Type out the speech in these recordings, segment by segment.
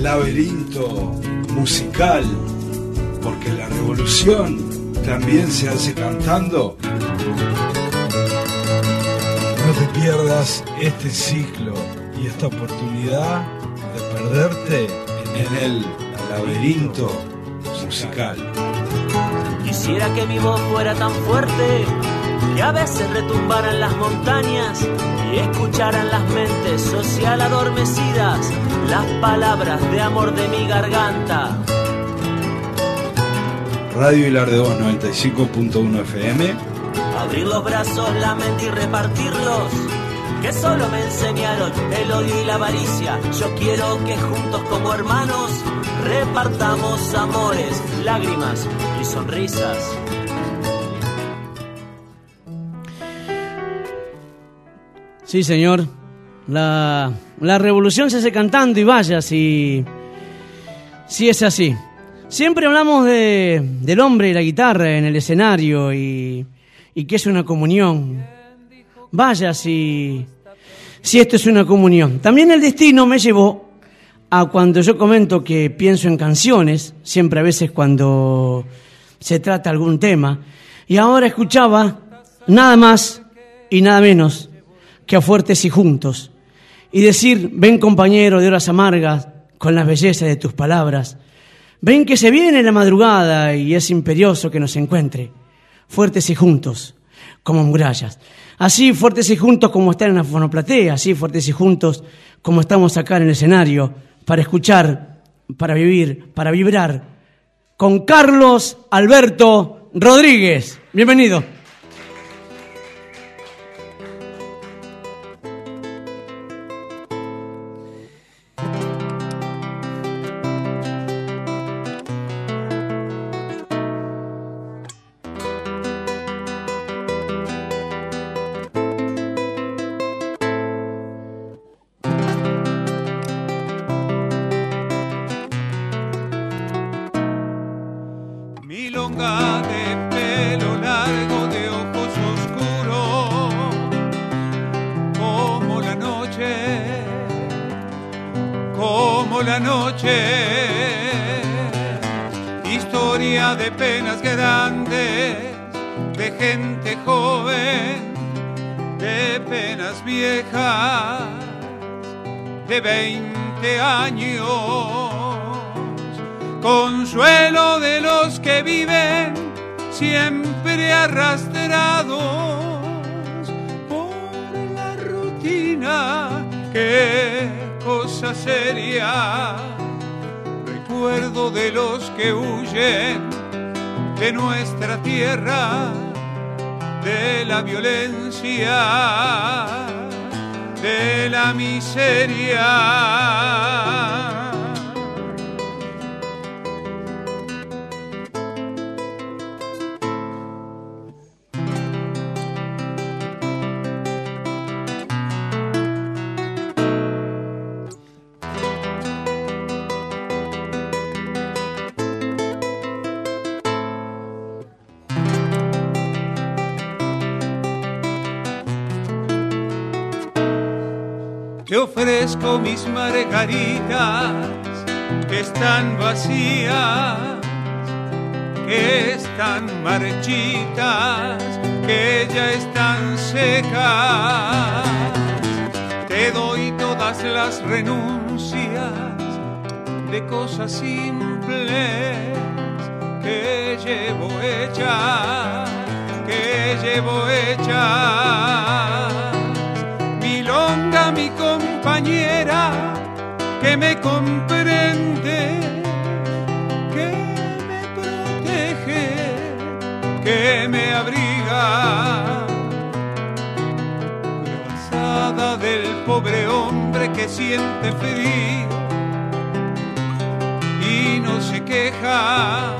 Laberinto musical, porque la revolución también se hace cantando. No te pierdas este ciclo y esta oportunidad de perderte en el laberinto musical. Quisiera que mi voz fuera tan fuerte que a veces retumbaran las montañas y escucharan las mentes social adormecidas las palabras de amor de mi garganta. Radio Hilar de Voz 95.1 FM. Abrir los brazos, la mente y repartirlos. Que solo me enseñaron el odio y la avaricia. Yo quiero que juntos como hermanos repartamos amores, lágrimas y sonrisas. Sí, señor. La, la revolución se hace cantando y vaya si, si es así. Siempre hablamos de, del hombre y la guitarra en el escenario y, y que es una comunión. Vaya si, si esto es una comunión. También el destino me llevó a cuando yo comento que pienso en canciones, siempre a veces cuando se trata algún tema, y ahora escuchaba nada más y nada menos que a fuertes y juntos, y decir, ven compañero de horas amargas, con la belleza de tus palabras, ven que se viene la madrugada y es imperioso que nos encuentre, fuertes y juntos, como murallas, así fuertes y juntos como están en la fonoplatea, así fuertes y juntos como estamos acá en el escenario, para escuchar, para vivir, para vibrar, con Carlos Alberto Rodríguez. Bienvenido. De penas viejas, de 20 años consuelo de los que viven siempre arrastrados por la rutina. Qué cosa seria, recuerdo de los que huyen de nuestra tierra, de la violencia, de la miseria. Ofrezco mis margaritas que están vacías, que están marchitas, que ya están secas. Te doy todas las renuncias de cosas simples que llevo hechas, que llevo hechas. Comprende, que me protege, que me abriga. Cruzada del pobre hombre que siente frío y no se queja,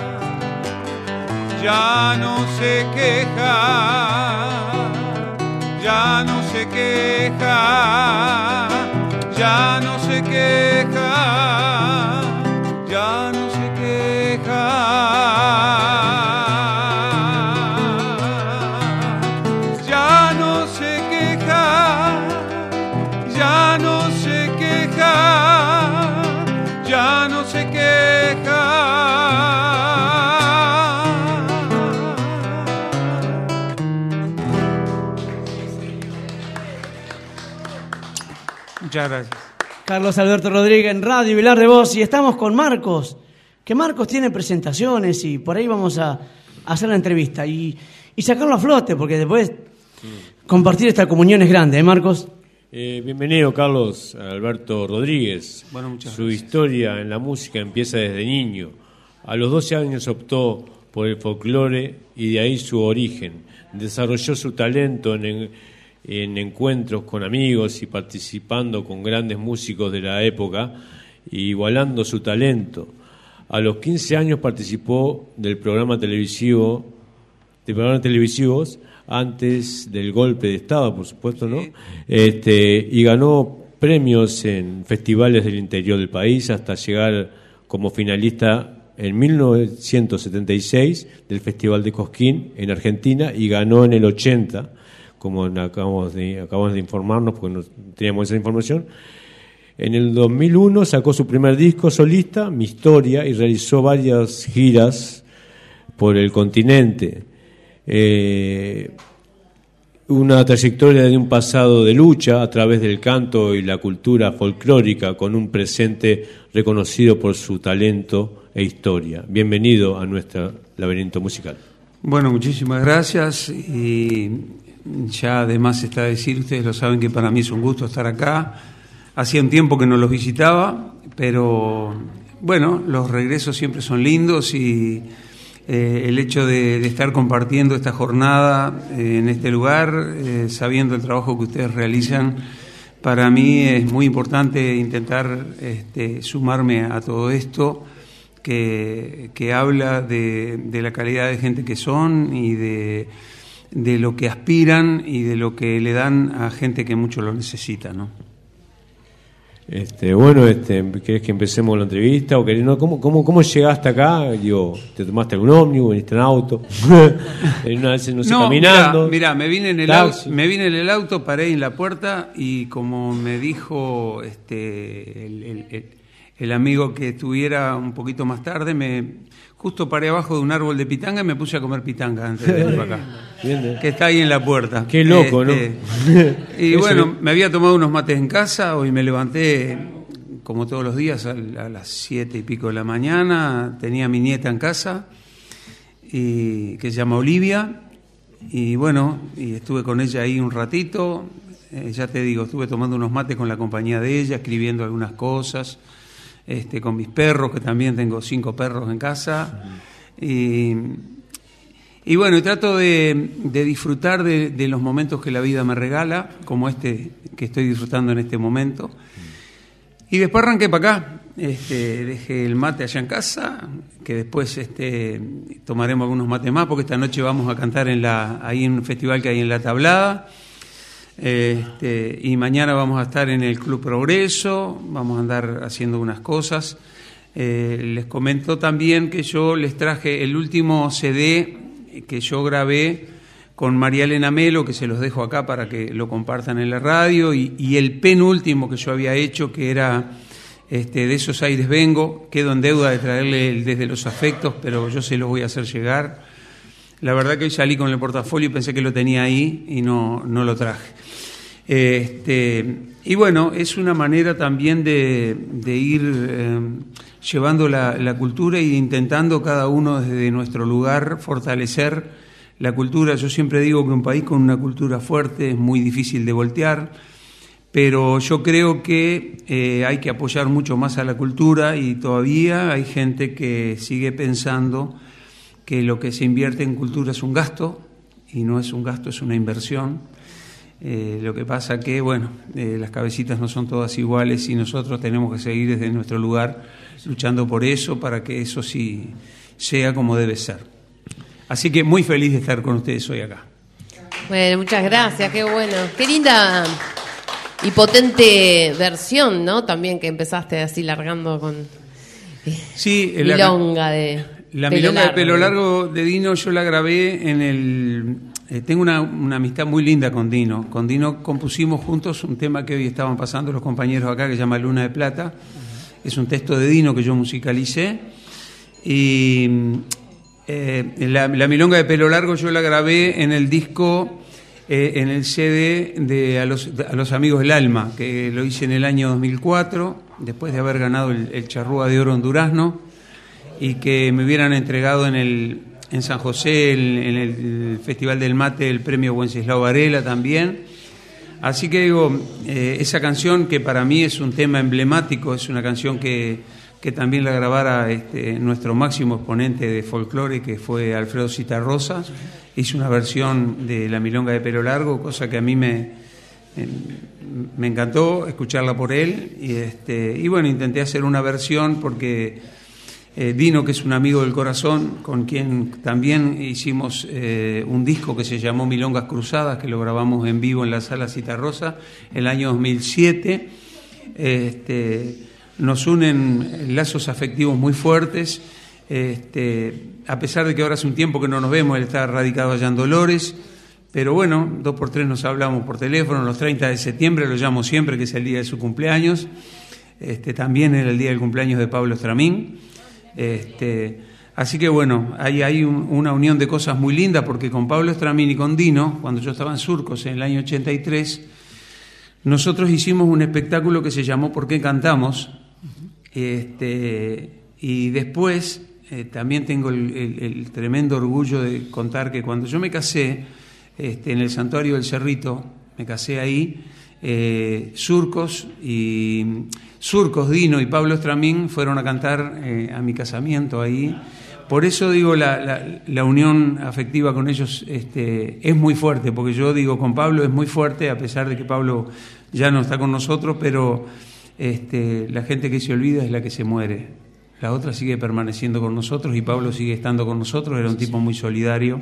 ya no se queja, ya no se queja, ya no se queja, Muchas gracias. Carlos Alberto Rodríguez en Radio Vilar de Voz y estamos con Marcos, que Marcos tiene presentaciones y por ahí vamos a, a hacer la entrevista y, y sacarlo a flote porque después compartir esta comunión es grande, ¿eh, Marcos? Eh, bienvenido, Carlos Alberto Rodríguez. Bueno, muchas Su gracias. historia en la música empieza desde niño. A los 12 años optó por el folclore y de ahí su origen. Desarrolló su talento en, en- en encuentros con amigos y participando con grandes músicos de la época, igualando su talento. A los 15 años participó del programa televisivo de programas televisivos antes del golpe de Estado, por supuesto, ¿no? Este, y ganó premios en festivales del interior del país hasta llegar como finalista en 1976 del Festival de Cosquín en Argentina y ganó en el 80, como acabamos de, informarnos porque no teníamos esa información. En el 2001 sacó su primer disco solista, Mi Historia, y realizó varias giras por el continente. Eh, una trayectoria de un pasado de lucha a través del canto y la cultura folclórica, con un presente reconocido por su talento e historia. Bienvenido a nuestro laberinto musical. Bueno, muchísimas gracias ya además está decir, ustedes lo saben que para mí es un gusto estar acá. Hacía un tiempo que no los visitaba, pero bueno, los regresos siempre son lindos y eh, el hecho de, estar compartiendo esta jornada eh, en este lugar, eh, sabiendo el trabajo que ustedes realizan, para mí es muy importante intentar este, sumarme a todo esto que, que habla de, de la calidad de gente que son y de, de lo que aspiran y de lo que le dan a gente que mucho lo necesita, ¿no? Este, bueno, este, ¿querés que empecemos la entrevista? O querés, no, ¿cómo, cómo, ¿Cómo llegaste acá? Digo, ¿Te tomaste algún ómnibus? ¿Viniste en auto? en una vez, no sé, caminando. Mira, me vine en el auto, me vine en el auto, paré en la puerta y como me dijo este el, el- el- el amigo que estuviera un poquito más tarde, me justo paré abajo de un árbol de pitanga y me puse a comer pitanga antes de venir para acá. Bien, que está ahí en la puerta. Qué loco, ¿no? y Eso bueno, me había tomado unos mates en casa, hoy me levanté como todos los días a, a las siete y pico de la mañana, tenía a mi nieta en casa, y, que se llama Olivia, y bueno, y estuve con ella ahí un ratito, eh, ya te digo, estuve tomando unos mates con la compañía de ella, escribiendo algunas cosas, este, con mis perros, que también tengo cinco perros en casa, y, bueno, trato de, disfrutar de, de los momentos que la vida me regala, como este que estoy disfrutando en este momento. Y después arranqué para acá. Este, dejé el mate allá en casa, que después este, tomaremos algunos mates más, porque esta noche vamos a cantar en la, ahí en un festival que hay en La Tablada. Este, y mañana vamos a estar en el Club Progreso, vamos a andar haciendo unas cosas. Eh, les comento también que yo les traje el último CD que yo grabé con María Elena Melo, que se los dejo acá para que lo compartan en la radio, y, el penúltimo que yo había hecho, que era este, De esos aires vengo, quedo en deuda de traerle el Desde los afectos, pero yo se los voy a hacer llegar. La verdad que hoy salí con el portafolio y pensé que lo tenía ahí y no, no lo traje. Este, y bueno, es una manera también de, ir eh, llevando la, la cultura e intentando cada uno desde nuestro lugar fortalecer la cultura. Yo siempre digo que un país con una cultura fuerte es muy difícil de voltear, pero yo creo que eh, hay que apoyar mucho más a la cultura y todavía hay gente que sigue pensando que lo que se invierte en cultura es un gasto y no es un gasto, es una inversión. Eh, lo que pasa que, bueno, eh, las cabecitas no son todas iguales y nosotros tenemos que seguir desde nuestro lugar luchando por eso, para que eso sí sea como debe ser. Así que muy feliz de estar con ustedes hoy acá. Bueno, muchas gracias, qué bueno. Qué linda y potente versión, ¿no? También que empezaste así largando con eh, Sí, la- milonga de La milonga de pelo largo de Dino yo la grabé en el... eh, tengo una, una amistad muy linda con Dino. Con Dino compusimos juntos un tema que hoy estaban pasando los compañeros acá que se llama Luna de Plata. Es un texto de Dino que yo musicalicé. Y eh, la, la milonga de pelo largo yo la grabé en el disco, eh, en el CD de a los, a los Amigos del Alma, que lo hice en el año 2004, después de haber ganado el, el Charrúa de Oro en Durazno y que me hubieran entregado en el en San José el- en el Festival del Mate el premio Wenceslao Varela también. Así que digo, eh, esa canción que para mí es un tema emblemático, es una canción que, que también la grabara este, nuestro máximo exponente de folclore, que fue Alfredo Citarrosa, hizo una versión de La Milonga de Pelo Largo, cosa que a mí me, eh, me encantó escucharla por él. Y, este, y bueno, intenté hacer una versión porque eh, Dino, que es un amigo del corazón, con quien también hicimos eh, un disco que se llamó Milongas Cruzadas, que lo grabamos en vivo en la sala Citarrosa el año 2007. Este, nos unen lazos afectivos muy fuertes. Este, a pesar de que ahora hace un tiempo que no nos vemos, él está radicado allá en Dolores. Pero bueno, dos por tres nos hablamos por teléfono. Los 30 de septiembre lo llamo siempre, que es el día de su cumpleaños. Este, también era el día del cumpleaños de Pablo Estramín. Este, así que bueno, hay, hay un- una unión de cosas muy lindas porque con Pablo Estramín y con Dino, cuando yo estaba en Surcos en el año 83, nosotros hicimos un espectáculo que se llamó ¿Por qué cantamos? Este, y después eh, también tengo el tremendo orgullo de contar que cuando yo me casé este, en el santuario del Cerrito, me casé ahí, eh, Surcos y Surcos, Dino y Pablo Estramín fueron a cantar eh, a mi casamiento ahí. Por eso digo, la, la- la unión afectiva con ellos este, es muy fuerte, porque yo digo, con Pablo es muy fuerte, a pesar de que Pablo ya no está con nosotros, pero este, la gente que se olvida es la que se muere. La otra sigue permaneciendo con nosotros y Pablo sigue estando con nosotros, era un tipo muy solidario.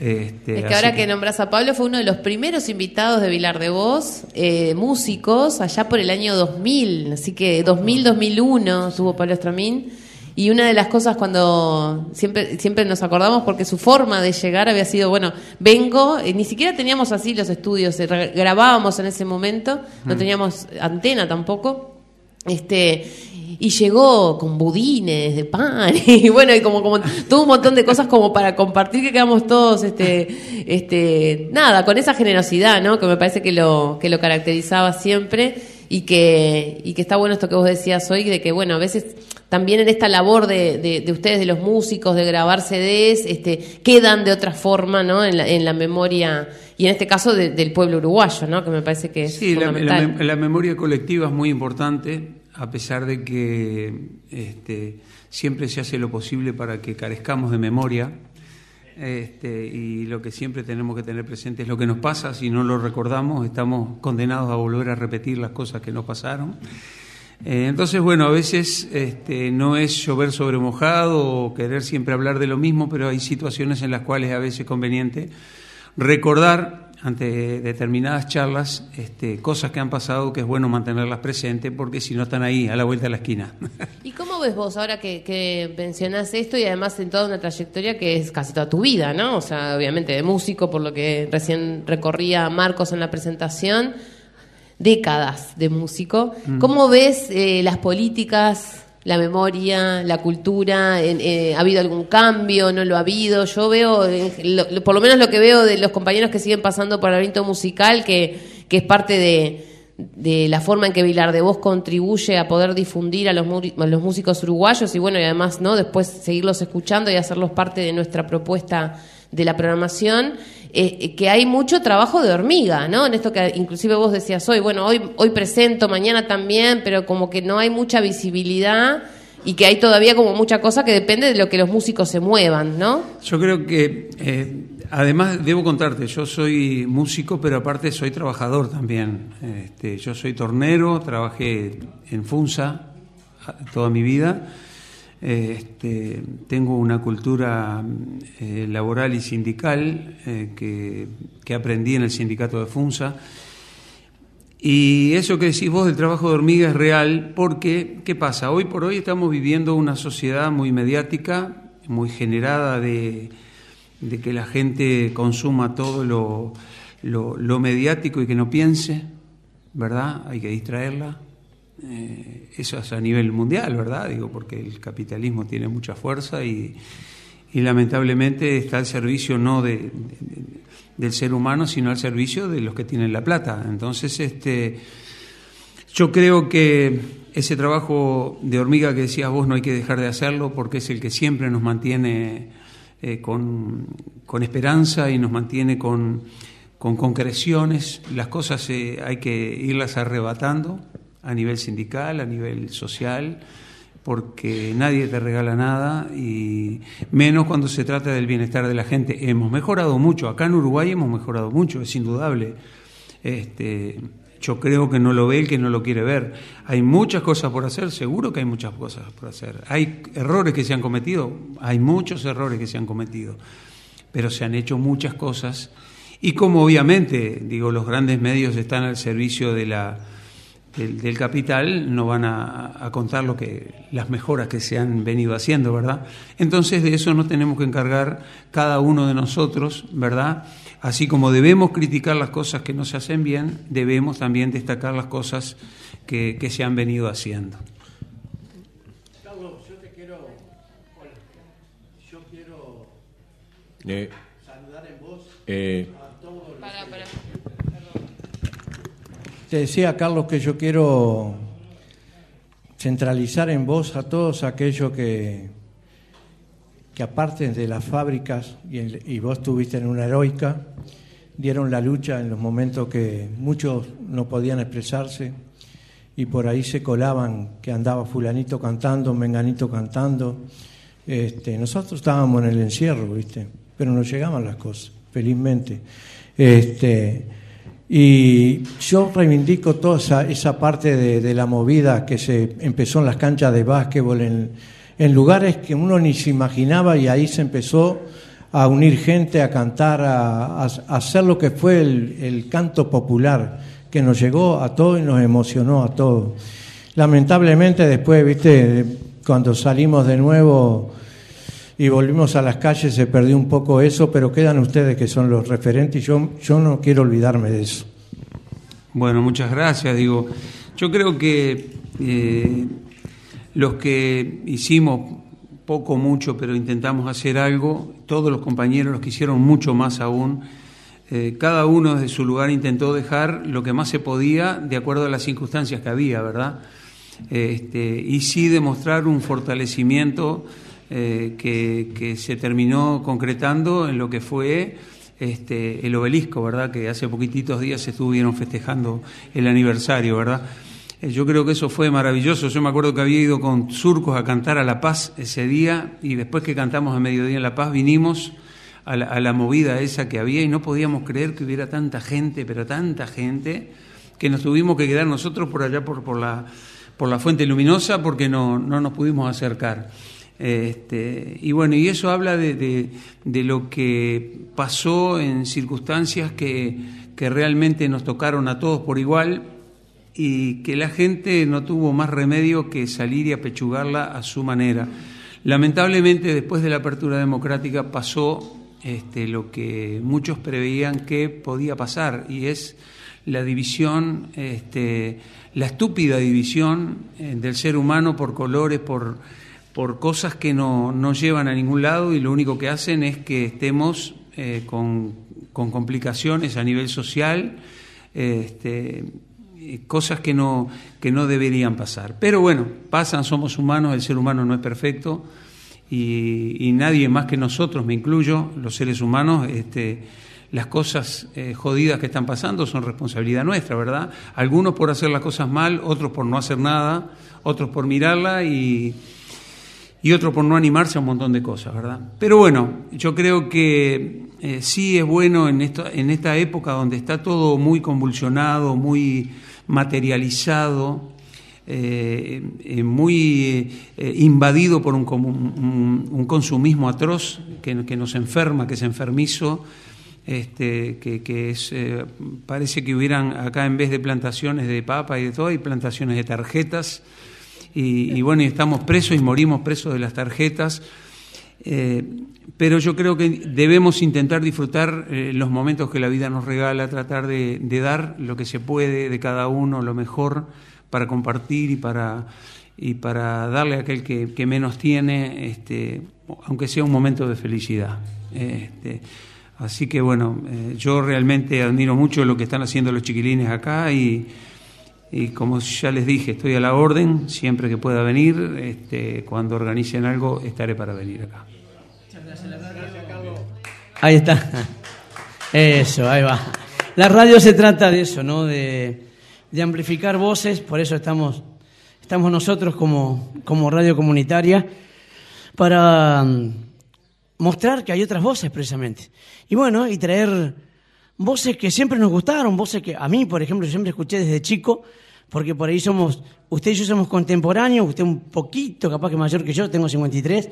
Este, Es que ahora que nombras a Pablo fue uno de los primeros invitados de Vilar de Voz, eh, músicos, allá por el año 2000, así que 2000-2001 estuvo Pablo Estramín. Y una de las cosas cuando siempre, siempre nos acordamos porque su forma de llegar había sido, bueno, vengo, eh, ni siquiera teníamos así los estudios, eh, gra- grabábamos en ese momento, no teníamos antena tampoco, este y llegó con budines de pan y bueno y como como todo un montón de cosas como para compartir que quedamos todos este este nada con esa generosidad no que me parece que lo que lo caracterizaba siempre y que y que está bueno esto que vos decías hoy de que bueno a veces también en esta labor de, de, de ustedes de los músicos de grabar CDs este quedan de otra forma no en la, en la memoria y en este caso de- del pueblo uruguayo no que me parece que es Sí, la, fundamental. la- la memoria colectiva es muy importante, a pesar de que este, siempre se hace lo posible para que carezcamos de memoria. Este, y lo que siempre tenemos que tener presente es lo que nos pasa, si no lo recordamos estamos condenados a volver a repetir las cosas que nos pasaron. Eh, entonces, bueno, a veces este, no es llover sobre mojado o querer siempre hablar de lo mismo, pero hay situaciones en las cuales a veces es conveniente recordar ante determinadas charlas este, cosas que han pasado que es bueno mantenerlas presentes porque si no están ahí a la vuelta de la esquina. ¿Y cómo ves vos ahora que, que mencionás esto y además en toda una trayectoria que es casi toda tu vida, ¿no? O sea, obviamente de músico, por lo que recién recorría Marcos en la presentación, décadas de músico. ¿Cómo ves eh, las políticas, la memoria, la cultura? Eh, ¿Ha habido algún cambio? ¿No lo ha habido? Yo veo, lo- por lo menos lo que veo de los compañeros que siguen pasando por el laberinto musical, que, que es parte de, de la forma en que Vilar de Voz contribuye a poder difundir a los, a los músicos uruguayos y bueno, y además no después seguirlos escuchando y hacerlos parte de nuestra propuesta de la programación, eh, eh, que hay mucho trabajo de hormiga, ¿no? En esto que inclusive vos decías hoy, bueno, hoy, hoy presento, mañana también, pero como que no hay mucha visibilidad y que hay todavía como mucha cosa que depende de lo que los músicos se muevan, ¿no? Yo creo que eh, Además, debo contarte, yo soy músico, pero aparte soy trabajador también. Este, yo soy tornero, trabajé en FUNSA toda mi vida. Este, tengo una cultura eh, laboral y sindical eh, que, que, aprendí en el sindicato de FUNSA. Y eso que decís vos del trabajo de hormiga es real porque, ¿qué pasa? Hoy por hoy estamos viviendo una sociedad muy mediática, muy generada de, de que la gente consuma todo lo, lo, mediático y que no piense, ¿verdad? Hay que distraerla. Eh, eso es a nivel mundial, ¿verdad? Digo, porque el capitalismo tiene mucha fuerza y, lamentablemente está al servicio no de, del ser humano, sino al servicio de los que tienen la plata. Entonces, este, yo creo que ese trabajo de hormiga que decías vos no hay que dejar de hacerlo porque es el que siempre nos mantiene eh, con, esperanza y nos mantiene con, concreciones. Las cosas eh, hay que irlas arrebatando a nivel sindical, a nivel social, porque nadie te regala nada y menos cuando se trata del bienestar de la gente. Hemos mejorado mucho, acá en Uruguay hemos mejorado mucho, es indudable. Este, yo creo que no lo ve el que no lo quiere ver. Hay muchas cosas por hacer, seguro que hay muchas cosas por hacer. Hay errores que se han cometido, hay muchos errores que se han cometido, pero se han hecho muchas cosas. Y como obviamente, digo, los grandes medios están al servicio de la, del, capital, no van a, a, contar lo que, las mejoras que se han venido haciendo, ¿verdad? Entonces de eso nos tenemos que encargar cada uno de nosotros, ¿verdad? Así como debemos criticar las cosas que no se hacen bien, debemos también destacar las cosas que, se han venido haciendo. Carlos, yo te quiero, yo quiero eh, saludar en voz eh, a todos los... Para, para. Te decía, Carlos, que yo quiero centralizar en voz a todos aquellos que que aparte de las fábricas, y, vos estuviste en una heroica, dieron la lucha en los momentos que muchos no podían expresarse y por ahí se colaban que andaba fulanito cantando, menganito cantando. Este, nosotros estábamos en el encierro, ¿viste? Pero nos llegaban las cosas, felizmente. Este, y yo reivindico toda esa, esa parte de, la movida que se empezó en las canchas de básquetbol, en, lugares que uno ni se imaginaba y ahí se empezó a unir gente, a cantar, a, hacer lo que fue el, canto popular que nos llegó a todos y nos emocionó a todos. Lamentablemente después, viste, cuando salimos de nuevo y volvimos a las calles se perdió un poco eso, pero quedan ustedes que son los referentes y yo, yo no quiero olvidarme de eso. Bueno, muchas gracias. Digo, yo creo que eh, los que hicimos poco, mucho, pero intentamos hacer algo, todos los compañeros, los que hicieron mucho más aún, eh, cada uno desde su lugar intentó dejar lo que más se podía de acuerdo a las circunstancias que había, ¿verdad? Este, y sí demostrar un fortalecimiento eh, que, se terminó concretando en lo que fue este, el obelisco, ¿verdad? Que hace poquititos días estuvieron festejando el aniversario, ¿verdad? Eh, yo creo que eso fue maravilloso. Yo me acuerdo que había ido con surcos a cantar a La Paz ese día y después que cantamos a mediodía en La Paz vinimos a la, movida esa que había y no podíamos creer que hubiera tanta gente, pero tanta gente, que nos tuvimos que quedar nosotros por allá por, por, la, por la fuente luminosa porque no, no nos pudimos acercar. Este, y bueno, y eso habla de, de, lo que pasó en circunstancias que, que realmente nos tocaron a todos por igual y que la gente no tuvo más remedio que salir y apechugarla a su manera. Lamentablemente, después de la apertura democrática pasó este, lo que muchos preveían que podía pasar, y es la división, este, la estúpida división eh, del ser humano por colores, por, por cosas que no, no, llevan a ningún lado y lo único que hacen es que estemos eh, con, con, complicaciones a nivel social. Este, cosas que no, que no deberían pasar. Pero bueno, pasan, somos humanos, el ser humano no es perfecto y, nadie más que nosotros, me incluyo, los seres humanos, este, las cosas eh, jodidas que están pasando son responsabilidad nuestra, ¿verdad? Algunos por hacer las cosas mal, otros por no hacer nada, otros por mirarla y, y otros por no animarse a un montón de cosas, ¿verdad? Pero bueno, yo creo que eh, sí es bueno en, esto, en esta época donde está todo muy convulsionado, muy materializado, eh, eh, muy invadido por un, un, consumismo atroz que, nos enferma, que es enfermizo, este, que, es, parece que hubieran acá en vez de plantaciones de papa y de todo, hay plantaciones de tarjetas. Y, bueno, estamos presos y morimos presos de las tarjetas. Eh, pero yo creo que debemos intentar disfrutar eh, los momentos que la vida nos regala, tratar de, dar lo que se puede de cada uno, lo mejor para compartir y para, y para darle a aquel que, menos tiene, este, aunque sea un momento de felicidad. Este, así que bueno, eh, yo realmente admiro mucho lo que están haciendo los chiquilines acá y, y como ya les dije, estoy a la orden, siempre que pueda venir, este, cuando organicen algo, estaré para venir acá. Ahí está. Eso, ahí va. La radio se trata de eso, ¿no? De, amplificar voces, por eso estamos, estamos nosotros como, como radio comunitaria, para mm, mostrar que hay otras voces precisamente. Y bueno, y traer voces que siempre nos gustaron, voces que a mí, por ejemplo, siempre escuché desde chico, porque por ahí somos, usted y yo somos contemporáneos, usted un poquito capaz que mayor que yo, tengo 53,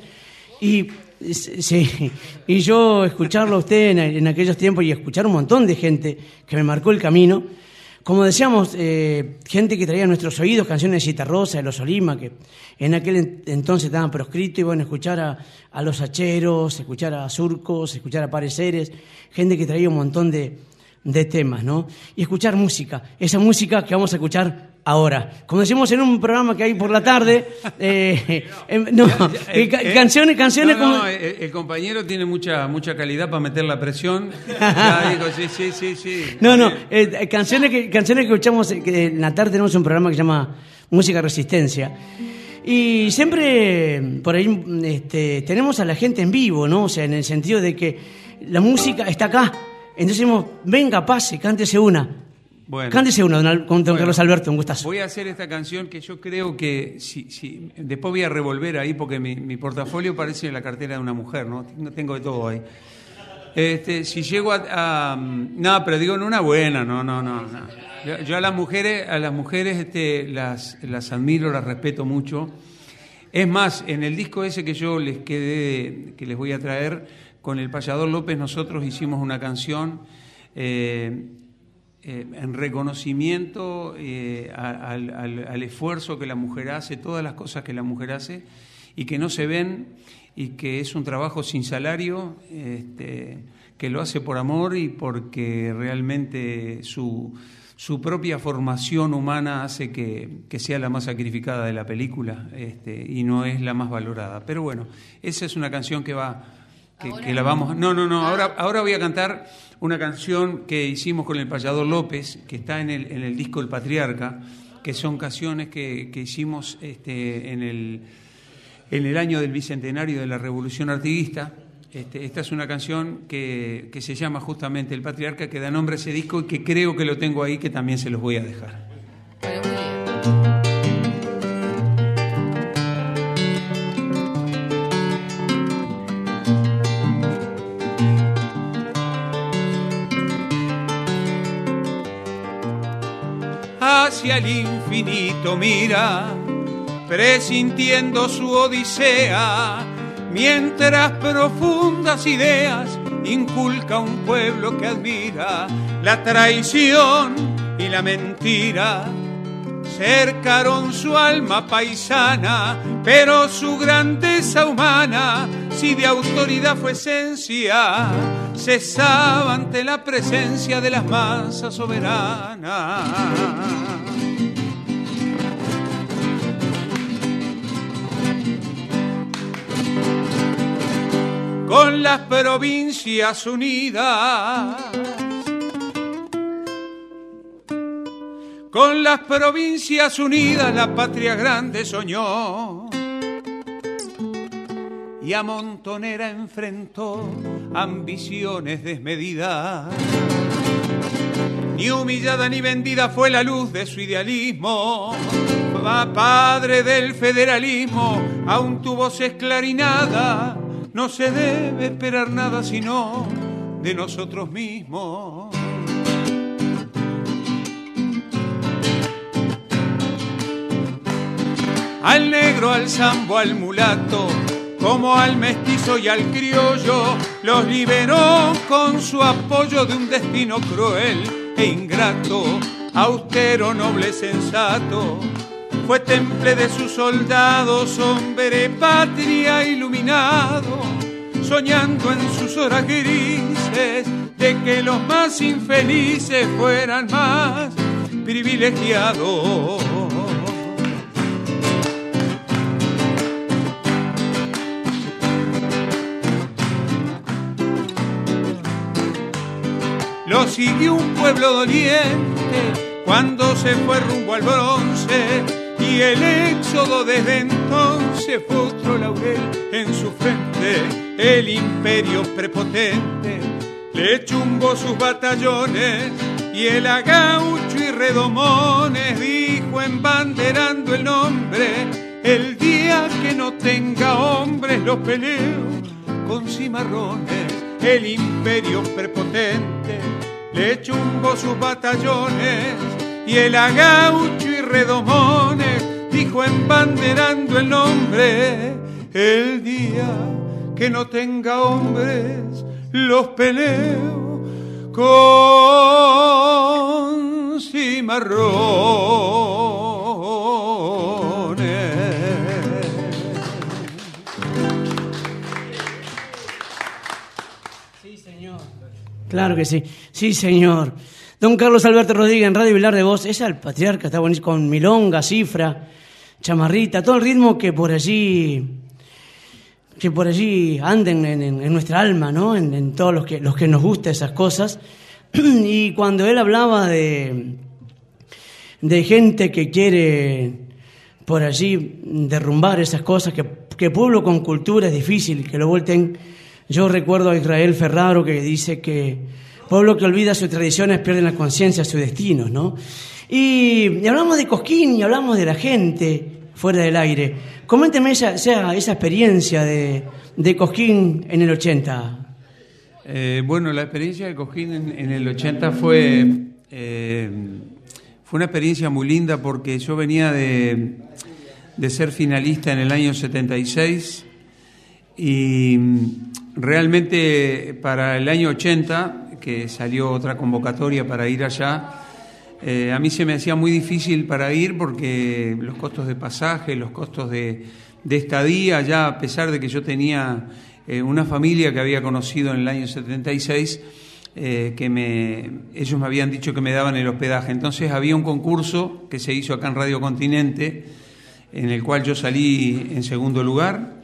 y Sí, y yo escucharlo a usted en, aquellos tiempos y escuchar un montón de gente que me marcó el camino, como decíamos, eh, gente que traía a nuestros oídos canciones de Citarrosa, de los Olima, que en aquel entonces estaban proscritos, y bueno, escuchar a, a los hacheros, escuchar a surcos, escuchar a pareceres, gente que traía un montón de, de temas, ¿no? Y escuchar música, esa música que vamos a escuchar ahora. Como decimos en un programa que hay por la tarde, eh, em, no, eh, eh, canciones, canciones como... el, compañero tiene mucha mucha calidad para meter la presión. Ya digo, sí, sí, sí, sí. No, no, canciones que canciones que escuchamos que en la tarde tenemos un programa que se llama Música Resistencia. Y siempre por ahí este, tenemos a la gente en vivo, ¿no? O sea, en el sentido de que la música está acá. Entonces decimos, venga, pase, cántese una. Bueno, Cántese uno, con don Carlos Alberto, un gustazo. Voy a hacer esta canción que yo creo que si, si, después voy a revolver ahí porque mi, portafolio parece la cartera de una mujer, ¿no? Tengo de todo ahí. Este, si llego a, no, pero digo en una buena, no, no, no. Yo, a las mujeres, a las mujeres este, las, las admiro, las respeto mucho. Es más, en el disco ese que yo les quedé, que les voy a traer, con el payador López nosotros hicimos una canción. Eh, eh, en reconocimiento eh, al, esfuerzo que la mujer hace, todas las cosas que la mujer hace y que no se ven y que es un trabajo sin salario, este, que lo hace por amor y porque realmente su, su propia formación humana hace que, sea la más sacrificada de la película este, y no es la más valorada. Pero bueno, esa es una canción que va... Que, la vamos... No, no, no, ahora, ahora voy a cantar una canción que hicimos con el payador López, que está en el, en el disco El Patriarca, que son canciones que, hicimos este, en, el, en el año del bicentenario de la Revolución Artiguista. Este, esta es una canción que, que se llama justamente El Patriarca, que da nombre a ese disco y que creo que lo tengo ahí, que también se los voy a dejar. Hacia el infinito mira, presintiendo su odisea, mientras profundas ideas inculca un pueblo que admira la traición y la mentira. Cercaron su alma paisana, pero su grandeza humana, si de autoridad fue esencia, cesaba ante la presencia de las masas soberanas. Con las provincias unidas. Con las provincias unidas la patria grande soñó y a Montonera enfrentó ambiciones desmedidas. Ni humillada ni vendida fue la luz de su idealismo. Padre del federalismo, aún tu voz esclarinada no se debe esperar nada sino de nosotros mismos. Al negro, al zambo, al mulato, como al mestizo y al criollo, los liberó con su apoyo de un destino cruel e ingrato, austero, noble, sensato. Fue temple de sus soldados, hombre patria iluminado, soñando en sus horas grises de que los más infelices fueran más privilegiados. Lo siguió un pueblo doliente cuando se fue rumbo al bronce y el éxodo desde entonces fue otro laurel en su frente. El imperio prepotente le chumbó sus batallones y el agaucho y redomones dijo embanderando el nombre. El día que no tenga hombres los peleo con cimarrones. El imperio prepotente le chumbó sus batallones y el agaucho y redomones dijo embanderando el nombre. El día que no tenga hombres los peleo con cimarrones. Claro que sí. Sí, señor. Don Carlos Alberto Rodríguez en Radio Vilar de Voz, es el patriarca, está buenísimo, con milonga, cifra, chamarrita, todo el ritmo que por allí que por allí anden en, nuestra alma, ¿no? En, todos los que, los que nos gusta esas cosas. Y cuando él hablaba de, de gente que quiere por allí derrumbar esas cosas, que, que pueblo con cultura es difícil que lo vuelten. Yo recuerdo a Israel Ferraro que dice que pueblo que olvida sus tradiciones pierde la conciencia, sus destinos, ¿no? Y, y hablamos de Cosquín y hablamos de la gente fuera del aire. Coménteme esa, esa, experiencia de, de Cosquín en el 80. Eh, bueno, la experiencia de Cojín en, el 80 fue, eh, fue una experiencia muy linda porque yo venía de, de ser finalista en el año 76 y realmente para el año 80, que salió otra convocatoria para ir allá, eh, a mí se me hacía muy difícil para ir porque los costos de pasaje, los costos de, estadía, ya a pesar de que yo tenía eh, una familia que había conocido en el año 76, eh, que me, ellos me habían dicho que me daban el hospedaje. Entonces había un concurso que se hizo acá en Radio Continente, en el cual yo salí en segundo lugar.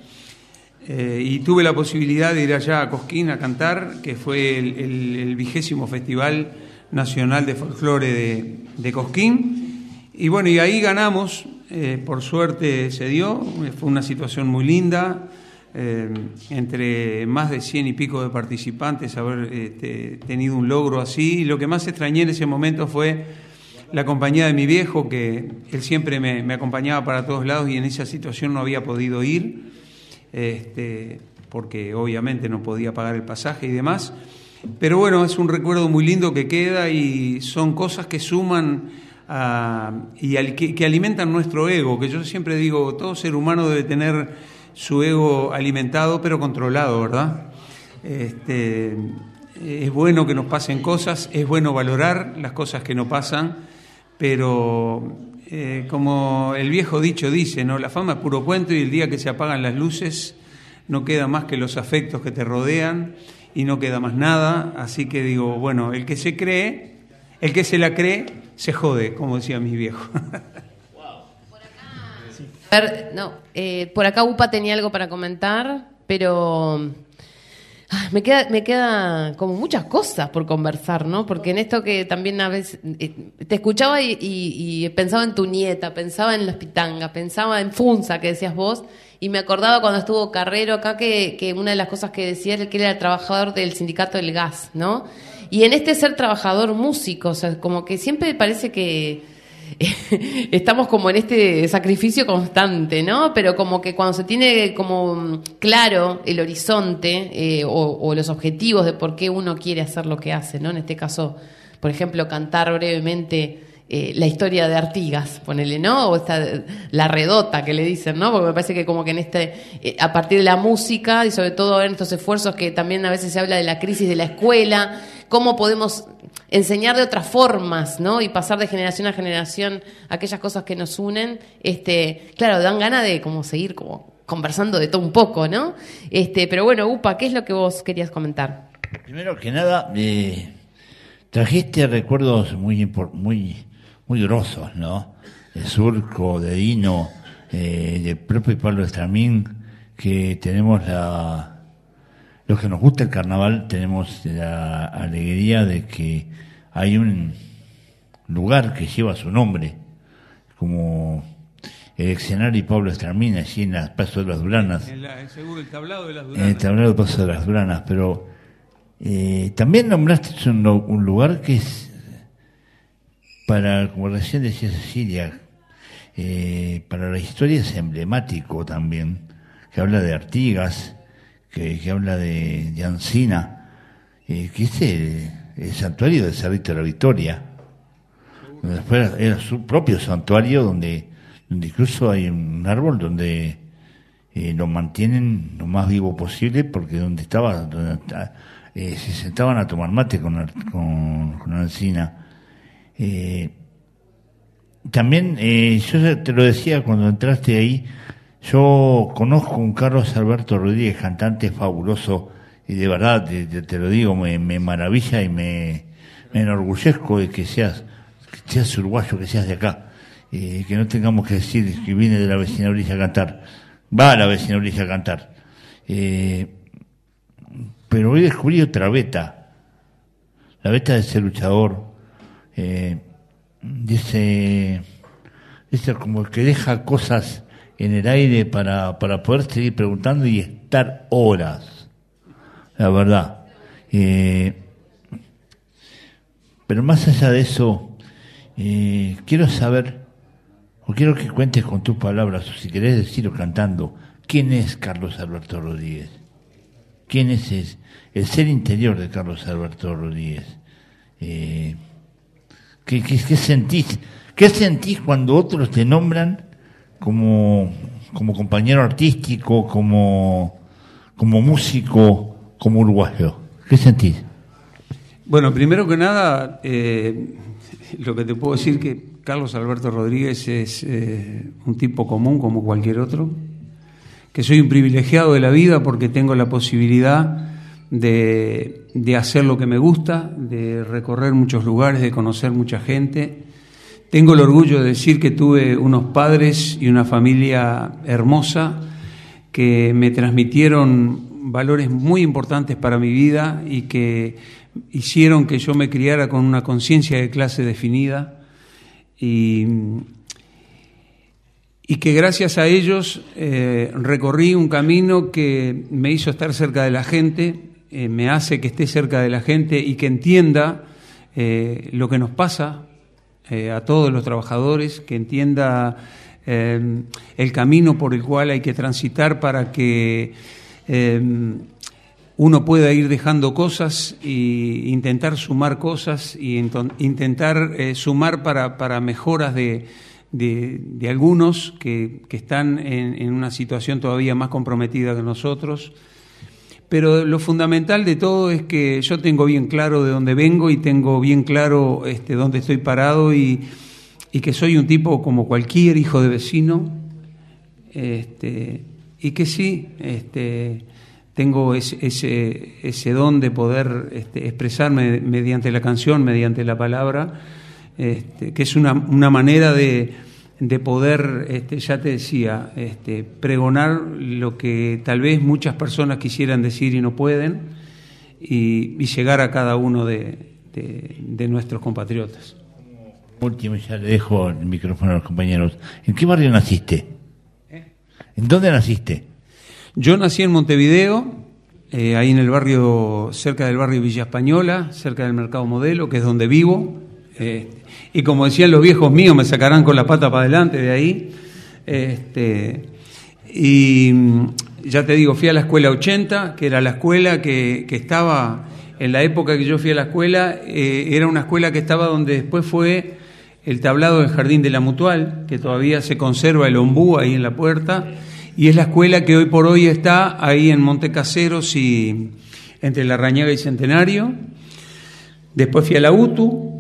Y tuve la posibilidad de ir allá a Cosquín a cantar, que fue el vigésimo Festival Nacional de Folclore de, de Cosquín. Y bueno, y ahí ganamos, eh, por suerte se dio, fue una situación muy linda, eh, entre más de cien y pico de participantes, haber este, tenido un logro así. Y lo que más extrañé en ese momento fue la compañía de mi viejo, que él siempre me, me acompañaba para todos lados y en esa situación no había podido ir este, porque obviamente no podía pagar el pasaje y demás. Pero bueno, es un recuerdo muy lindo que queda y son cosas que suman a- y que, alimentan nuestro ego, que yo siempre digo, todo ser humano debe tener su ego alimentado pero controlado, ¿verdad? Este, es bueno que nos pasen cosas, es bueno valorar las cosas que nos pasan, pero eh, como el viejo dicho dice, ¿no? La fama es puro cuento y el día que se apagan las luces no queda más que los afectos que te rodean y no queda más nada. Así que digo, bueno, el que se cree, el que se la cree, se jode, como decía mi viejo. A ver, no, eh, por acá UPA tenía algo para comentar, pero ah, me queda, me queda como muchas cosas por conversar, ¿no? Porque en esto que también a veces eh, te escuchaba y, y- y pensaba en tu nieta, pensaba en las pitangas, pensaba en Funza, que decías vos, y me acordaba cuando estuvo Carrero acá que, que una de las cosas que decía era que era trabajador del sindicato del gas, ¿no? Y en este ser trabajador músico, o sea, como que siempre parece que estamos como en este sacrificio constante, ¿no? Pero como que cuando se tiene como claro el horizonte eh, o, o los objetivos de por qué uno quiere hacer lo que hace, ¿no? En este caso, por ejemplo, cantar brevemente eh, la historia de Artigas, ponele, ¿no? O esta, la redota que le dicen, ¿no? Porque me parece que como que en este, eh, a partir de la música y sobre todo en estos esfuerzos que también a veces se habla de la crisis de la escuela, cómo podemos enseñar de otras formas, ¿no? Y pasar de generación a generación aquellas cosas que nos unen, este, claro, dan ganas de como seguir como conversando de todo un poco, ¿no? Este, pero bueno, Upa, ¿qué es lo que vos querías comentar? Primero que nada, eh, trajiste recuerdos muy muy muy grosos, ¿no? De Surco, de Dino, eh, del propio Pablo Estramín, que tenemos la... Los que nos gusta el carnaval tenemos la alegría de que hay un lugar que lleva su nombre, como el escenario Pablo Estramín, allí en el Paso de las Duranas En la- en seguro el tablado de las en el Duranas. tablero de Paso de las Duranas, pero eh, también nombraste un, un lugar que es para, como recién decía Cecilia, eh, para la historia es emblemático también, que habla de Artigas, que, habla de, de Ancina, eh, que es el, santuario de Cerrito de la Victoria. Después era, su propio santuario donde, incluso hay un árbol donde eh, lo mantienen lo más vivo posible porque donde estaba donde eh, se sentaban a tomar mate con con, con Eh, también eh, yo te lo decía cuando entraste ahí yo conozco un Carlos Alberto Rodríguez cantante fabuloso y de verdad te, te- lo digo me, me maravilla y me, me enorgullezco de que seas que seas uruguayo que seas de acá eh, que no tengamos que decir que viene de la vecina orilla a cantar. Va a la vecina orilla a cantar. Eh, pero hoy descubrí otra beta la beta de ese luchador eh, de ese como que deja cosas en el aire para, para poder seguir preguntando y estar horas la verdad. Eh, pero más allá de eso eh, quiero saber o quiero que cuentes con tus palabras o si querés decirlo cantando quién es Carlos Alberto Rodríguez quién es el, el ser interior de Carlos Alberto Rodríguez ¿qué, qué, qué sentís qué sentís cuando otros te nombran como como compañero artístico como como músico como uruguayo qué sentís Bueno, primero que nada, eh, lo que te puedo decir que Carlos Alberto Rodríguez es eh, un tipo común como cualquier otro, que soy un privilegiado de la vida porque tengo la posibilidad de, de hacer lo que me gusta, de recorrer muchos lugares, de conocer mucha gente. Tengo el orgullo de decir que tuve unos padres y una familia hermosa que me transmitieron valores muy importantes para mi vida y que hicieron que yo me criara con una conciencia de clase definida y, y que gracias a ellos eh, recorrí un camino que me hizo estar cerca de la gente, eh, me hace que esté cerca de la gente y que entienda eh, lo que nos pasa eh, a todos los trabajadores, que entienda el camino por el cual hay que transitar para que uno pueda ir dejando cosas e intentar sumar cosas y intentar sumar para, para mejoras de, de- de algunos que, que están en, en una situación todavía más comprometida que nosotros. Pero lo fundamental de todo es que yo tengo bien claro de dónde vengo y tengo bien claro este, dónde estoy parado y, que soy un tipo como cualquier hijo de vecino este, y que sí, este, tengo ese, ese, ese don de poder este, expresarme mediante la canción, mediante la palabra, este, que es una, una manera de, de poder, este, ya te decía, este, pregonar lo que tal vez muchas personas quisieran decir y no pueden, y, y llegar a cada uno de, de- de nuestros compatriotas. último ya le dejo el micrófono a los compañeros ¿en qué barrio naciste? ¿en dónde naciste? Yo nací en Montevideo, eh, ahí en el barrio, cerca del barrio Villa Española, cerca del Mercado Modelo, que es donde vivo. Este, y como decían los viejos míos, me sacarán con la pata para adelante de ahí. Este, y mm, ya te digo, fui a la escuela 80, que era la escuela que, que estaba en la época que yo fui a la escuela, eh, era una escuela que estaba donde después fue el tablado del Jardín de la Mutual, que todavía se conserva el ombú ahí en la puerta, y es la escuela que hoy por hoy está ahí en Montecaseros y entre La Rañaga y Centenario. Después fui a la UTU,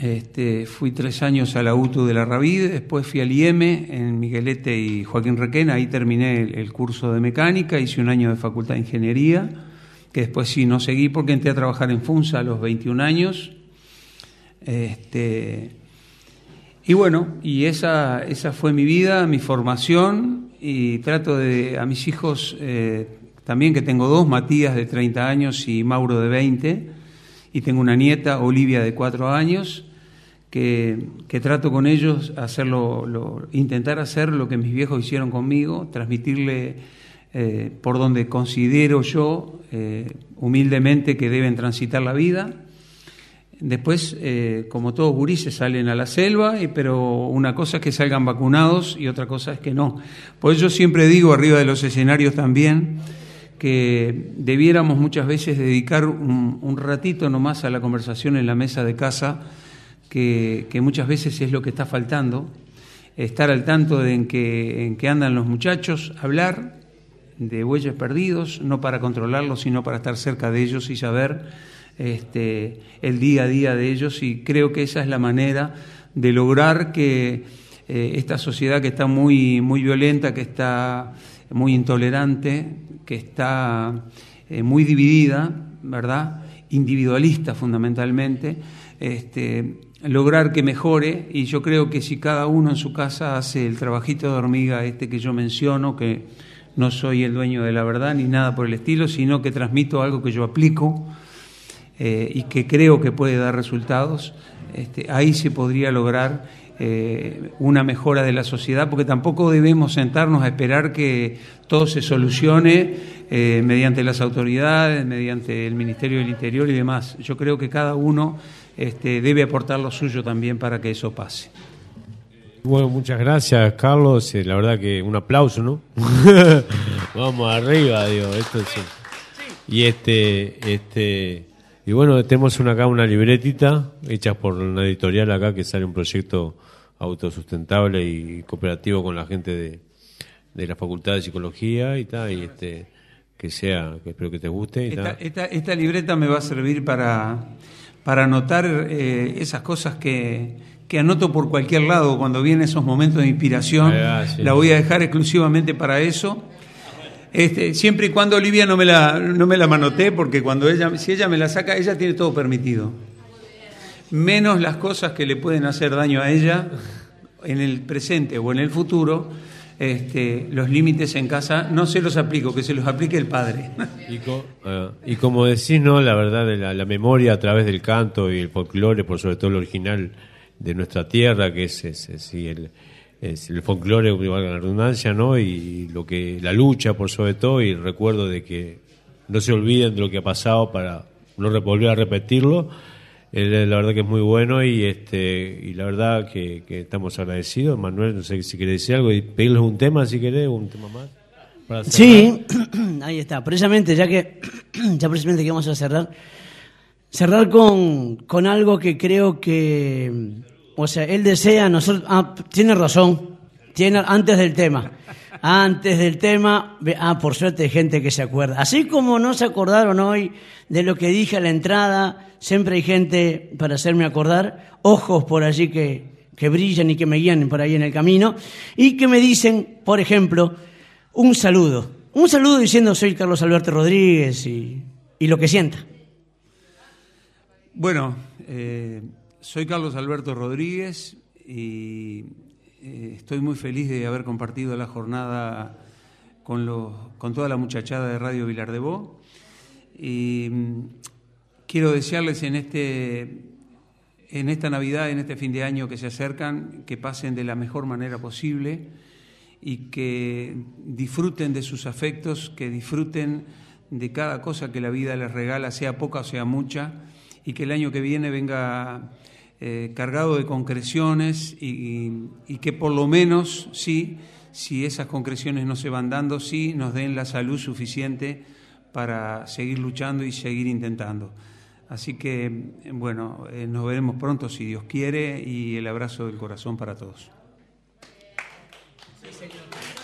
este, fui tres años a la UTU de la Ravide, después fui al IEM en Miguelete y Joaquín Requena, ahí terminé el, el curso de mecánica, hice un año de facultad de ingeniería que después sí no seguí porque entré a trabajar en FUNSA a los 21 años. Este, y bueno, y esa, esa fue mi vida, mi formación, y trato de a mis hijos, eh, también que tengo dos, Matías de 30 años y Mauro de 20, y tengo una nieta, Olivia de 4 años, que, trato con ellos hacerlo, lo, intentar hacer lo que mis viejos hicieron conmigo, transmitirle eh, por donde considero yo eh, humildemente que deben transitar la vida. Después, eh, como todos gurises, salen a la selva, pero una cosa es que salgan vacunados y otra cosa es que no. Por eso siempre digo arriba de los escenarios también que debiéramos muchas veces dedicar un, un ratito nomás a la conversación en la mesa de casa, que, muchas veces es lo que está faltando, estar al tanto de en que, en andan los muchachos, hablar de bueyes perdidos, no para controlarlos, sino para estar cerca de ellos y saber este, el día a día de ellos. Y creo que esa es la manera de lograr que eh, esta sociedad que está muy, muy violenta, que está muy intolerante, que está eh, muy dividida, ¿verdad? Individualista fundamentalmente, este, lograr que mejore. Y yo creo que si cada uno en su casa hace el trabajito de hormiga este que yo menciono, que no soy el dueño de la verdad ni nada por el estilo, sino que transmito algo que yo aplico eh, y que creo que puede dar resultados, este, ahí se podría lograr eh, una mejora de la sociedad, porque tampoco debemos sentarnos a esperar que todo se solucione eh, mediante las autoridades, mediante el Ministerio del Interior y demás. Yo creo que cada uno este, debe aportar lo suyo también para que eso pase. Bueno, muchas gracias, Carlos. La verdad que un aplauso, ¿no? Vamos arriba, digo, esto sí. Y este, este, y bueno, tenemos una, acá una libretita hecha por una editorial acá que sale un proyecto autosustentable y cooperativo con la gente de, de la Facultad de Psicología y tal, y este, que sea, que espero que te guste. Y esta, esta, esta, libreta me va a servir para, para anotar eh, esas cosas que que anoto por cualquier lado cuando vienen esos momentos de inspiración. Ah, sí. La voy a dejar exclusivamente para eso. Este, siempre y cuando Olivia no me la no me la manoté porque cuando ella si ella me la saca ella tiene todo permitido menos las cosas que le pueden hacer daño a ella en el presente o en el futuro este, los límites en casa no se los aplico, que se los aplique el padre. Y, co uh, y como decís, ¿no? la verdad, de la, la, memoria a través del canto y el folclore, por sobre todo el original, de nuestra tierra, que es, es, es, el, es el folclore, valga la redundancia, ¿no? Y lo que la lucha, por sobre todo, y el recuerdo de que no se olviden de lo que ha pasado para no volver a repetirlo. Eh, la verdad que es muy bueno y este y la verdad que, estamos agradecidos. Manuel, no sé si querés decir algo y pedirles un tema, si querés, un tema más. sí, ahí está. Precisamente, ya que ya precisamente que vamos a cerrar, cerrar con, con algo que creo que, o sea, él desea, nosotros, ah, tiene razón, tiene, antes del tema, antes del tema, ah, por suerte hay gente que se acuerda. Así como no se acordaron hoy de lo que dije a la entrada, siempre hay gente para hacerme acordar, ojos por allí que, que brillan y que me guían por ahí en el camino, y que me dicen, por ejemplo, un saludo. Un saludo diciendo soy Carlos Alberto Rodríguez y, y lo que sienta. Bueno, eh, soy Carlos Alberto Rodríguez y eh, estoy muy feliz de haber compartido la jornada con, los, con toda la muchachada de Radio Vilar de Bo. Y mm, quiero desearles en, este, en esta Navidad, en este fin de año que se acercan, que pasen de la mejor manera posible y que disfruten de sus afectos, que disfruten de cada cosa que la vida les regala, sea poca o sea mucha y que el año que viene venga eh, cargado de concreciones y, y que por lo menos, sí, si esas concreciones no se van dando, sí nos den la salud suficiente para seguir luchando y seguir intentando. Así que, bueno, eh, nos veremos pronto si Dios quiere y el abrazo del corazón para todos.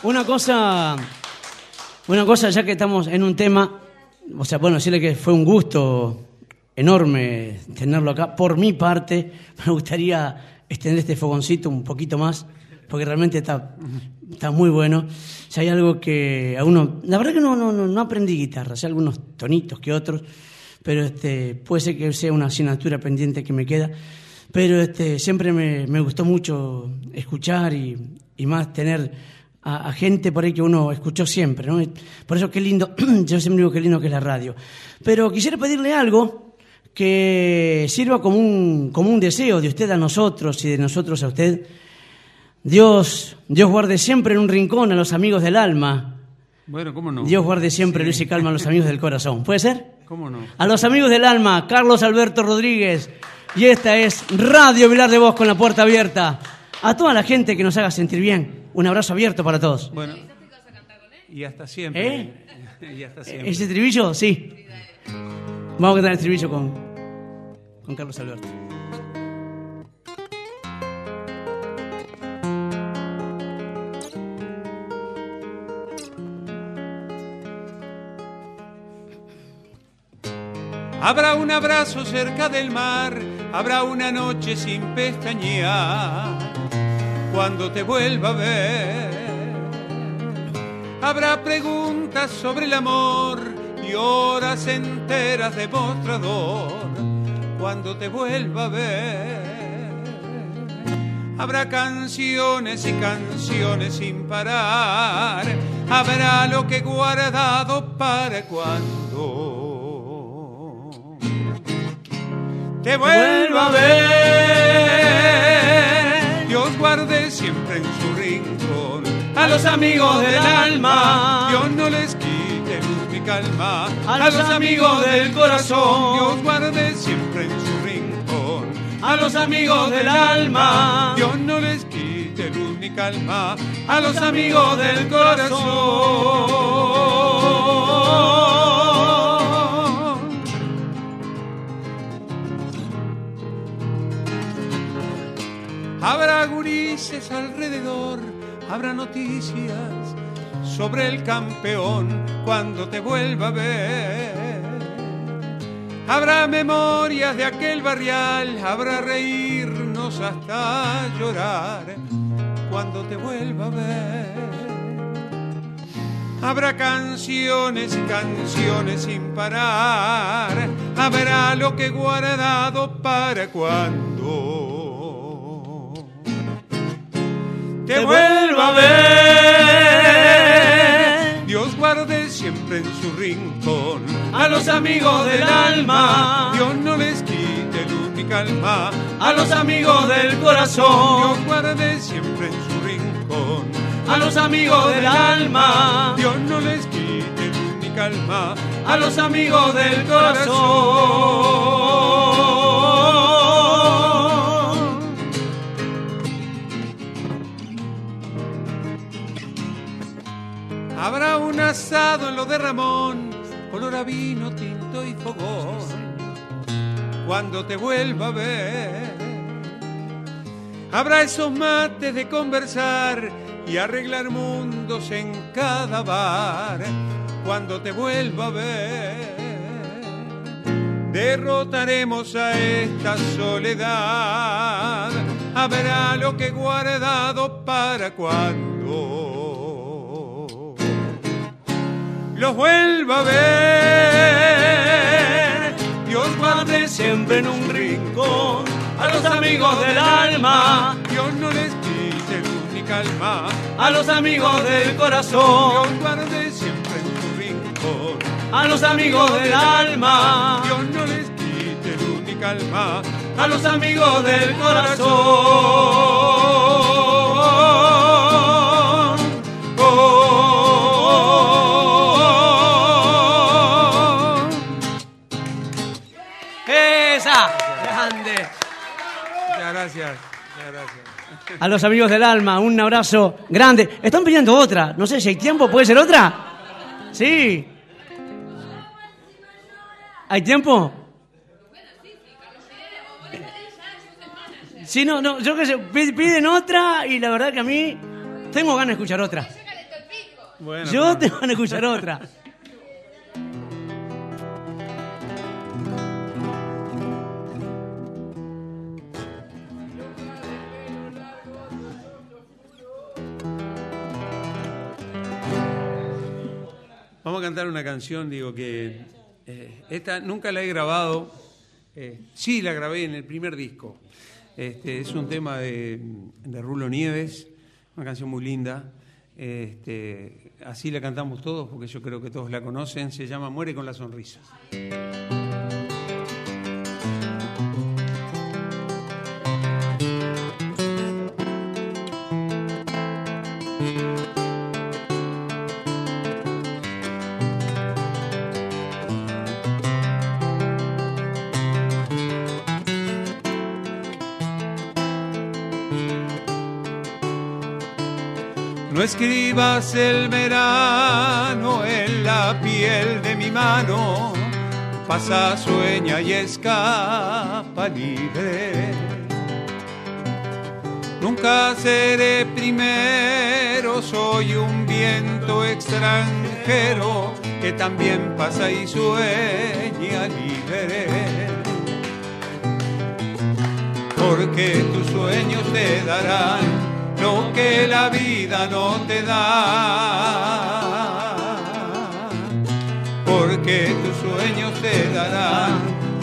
Una cosa, una cosa ya que estamos en un tema, o sea, bueno, decirle que fue un gusto enorme tenerlo acá. Por mi parte, me gustaría extender este fogoncito un poquito más, porque realmente está, está muy bueno. Si hay algo que a uno, la verdad que no, no, no, aprendí guitarra, sé algunos tonitos que otros, pero este, puede ser que sea una asignatura pendiente que me queda. Pero este, siempre me, me gustó mucho escuchar y, y más tener a, a, gente por ahí que uno escuchó siempre, ¿no? Por eso qué lindo, yo siempre digo qué lindo que es la radio. Pero quisiera pedirle algo que sirva como un, como un deseo de usted a nosotros y de nosotros a usted. Dios, Dios guarde siempre en un rincón a los amigos del alma. Bueno, ¿cómo no? Dios guarde siempre sí. luz y calma a los amigos del corazón. ¿Puede ser? ¿Cómo no? A los amigos del alma, Carlos Alberto Rodríguez. Y esta es Radio Vilar de Voz con la puerta abierta. A toda la gente que nos haga sentir bien. Un abrazo abierto para todos. Bueno. Y hasta siempre. ¿Eh? y hasta siempre. ¿Ese estribillo? Sí. Vamos a cantar el estribillo con, con Carlos Alberto. Habrá un abrazo cerca del mar, habrá una noche sin pestañear cuando te vuelva a ver. Habrá preguntas sobre el amor horas enteras de mostrador cuando te vuelva a ver. Habrá canciones y canciones sin parar, habrá lo que guardado para cuando te vuelva a ver. Dios guarde siempre en su rincón a los amigos del alma. Dios no les calma a los amigos del corazón. Dios guarde siempre en su rincón a los amigos del alma. Dios no les quite luz ni calma a los amigos del corazón. Habrá gurises alrededor, habrá noticias sobre el campeón cuando te vuelva a ver. Habrá memorias de aquel barrial, habrá reírnos hasta llorar cuando te vuelva a ver. Habrá canciones y canciones sin parar, habrá lo que guardado para cuando te vuelva a ver. Guarde siempre en su rincón a los amigos del alma. Dios no les quite luz ni calma a los amigos del corazón. Dios guarde siempre en su rincón a los amigos del alma. Dios no les quite luz ni calma a los amigos del corazón. Habrá un asado en lo de Ramón, color a vino, tinto y fogón. Cuando te vuelva a ver, habrá esos mates de conversar y arreglar mundos en cada bar. Cuando te vuelva a ver, derrotaremos a esta soledad. Habrá lo que guardado para cuando los vuelva a ver. Dios guarde siempre en un rincón a los amigos del alma. Dios no les quite luz ni calma a los amigos del corazón. Dios guarde siempre en su rincón a los amigos del alma. Dios no les quite luz ni calma a los amigos del corazón. A los amigos del alma, un abrazo grande. Están pidiendo otra. No sé si hay tiempo, ¿puede ser otra? Sí. ¿Hay tiempo? Sí, no, no, yo que sé, pi- piden otra y la verdad que a mí tengo ganas de escuchar otra. Bueno, Yo tengo ganas de escuchar otra. Vamos a cantar una canción, digo que eh, esta nunca la he grabado. eh, sí, la grabé en el primer disco. Este, es un tema de, de Rulo Nieves, una canción muy linda. Este, así la cantamos todos, porque yo creo que todos la conocen. Se llama Muere con la sonrisa. Escribas el verano en la piel de mi mano, pasa, sueña y escapa libre. Nunca seré primero, soy un viento extranjero que también pasa y sueña libre. Porque tus sueños te darán lo que la vida no te da. Porque tus sueños te darán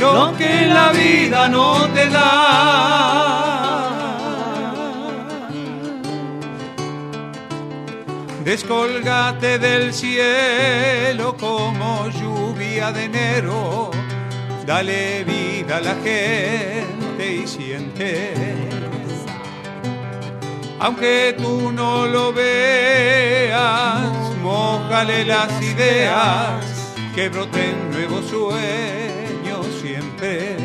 lo que la vida no te da. Descolgate del cielo como lluvia de enero. Dale vida a la gente y siente aunque tú no lo veas, mojale las ideas, que broten nuevos sueños siempre.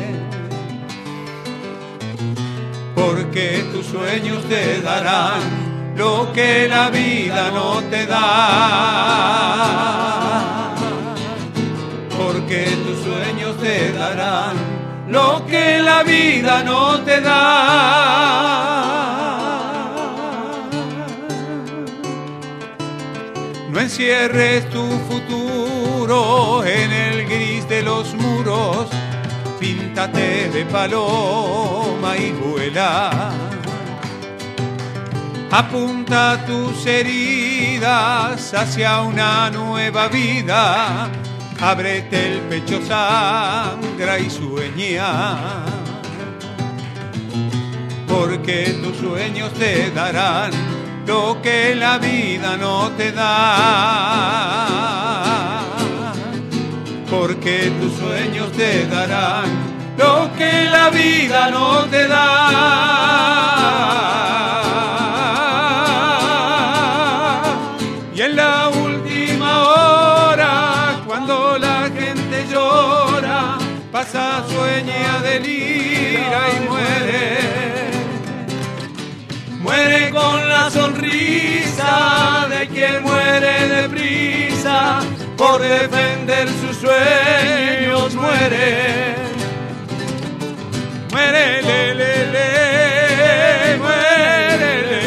Porque tus sueños te darán lo que la vida no te da. Porque tus sueños te darán lo que la vida no te da. No encierres tu futuro en el gris de los muros, píntate de paloma y vuela. Apunta tus heridas hacia una nueva vida, ábrete el pecho, sangra y sueña. Porque tus sueños te darán lo que la vida no te da. Porque tus sueños te darán lo que la vida no te da. Y en la última hora, cuando la gente llora, pasa, sueña, delira y muere muere con la sonrisa de quien muere deprisa. Por defender sus sueños muere. Muere le le le muere le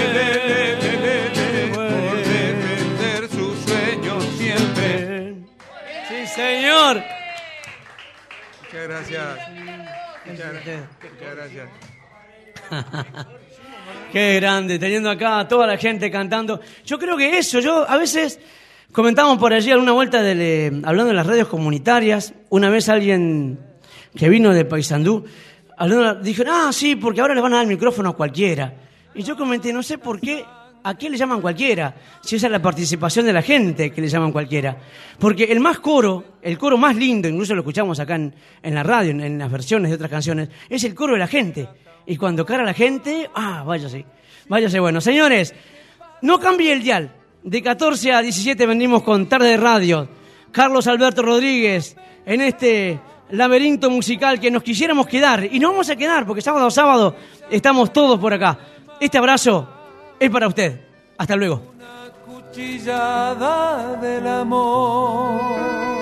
por defender sus sueños siempre. Sí, señor. muchas gracias. Muchas gracias, muchas gracias. Qué grande, teniendo acá a toda la gente cantando. Yo creo que eso, yo a veces comentamos por allí alguna vuelta del, eh, hablando de las radios comunitarias. Una vez alguien que vino de Paysandú, dijo, ah, sí, porque ahora le van a dar micrófono a cualquiera. Y yo comenté, no sé por qué, ¿a qué le llaman cualquiera? Si esa es la participación de la gente que le llaman cualquiera. Porque el más coro, el coro más lindo, incluso lo escuchamos acá en, en la radio, en las versiones de otras canciones, es el coro de la gente. Y cuando cara la gente, ah, váyase, váyase bueno. Señores, no cambie el dial. De 14 a 17 venimos con Tarde de Radio. Carlos Alberto Rodríguez en este laberinto musical que nos quisiéramos quedar. Y nos vamos a quedar porque sábado a sábado estamos todos por acá. Este abrazo es para usted. Hasta luego. cuchillada del amor.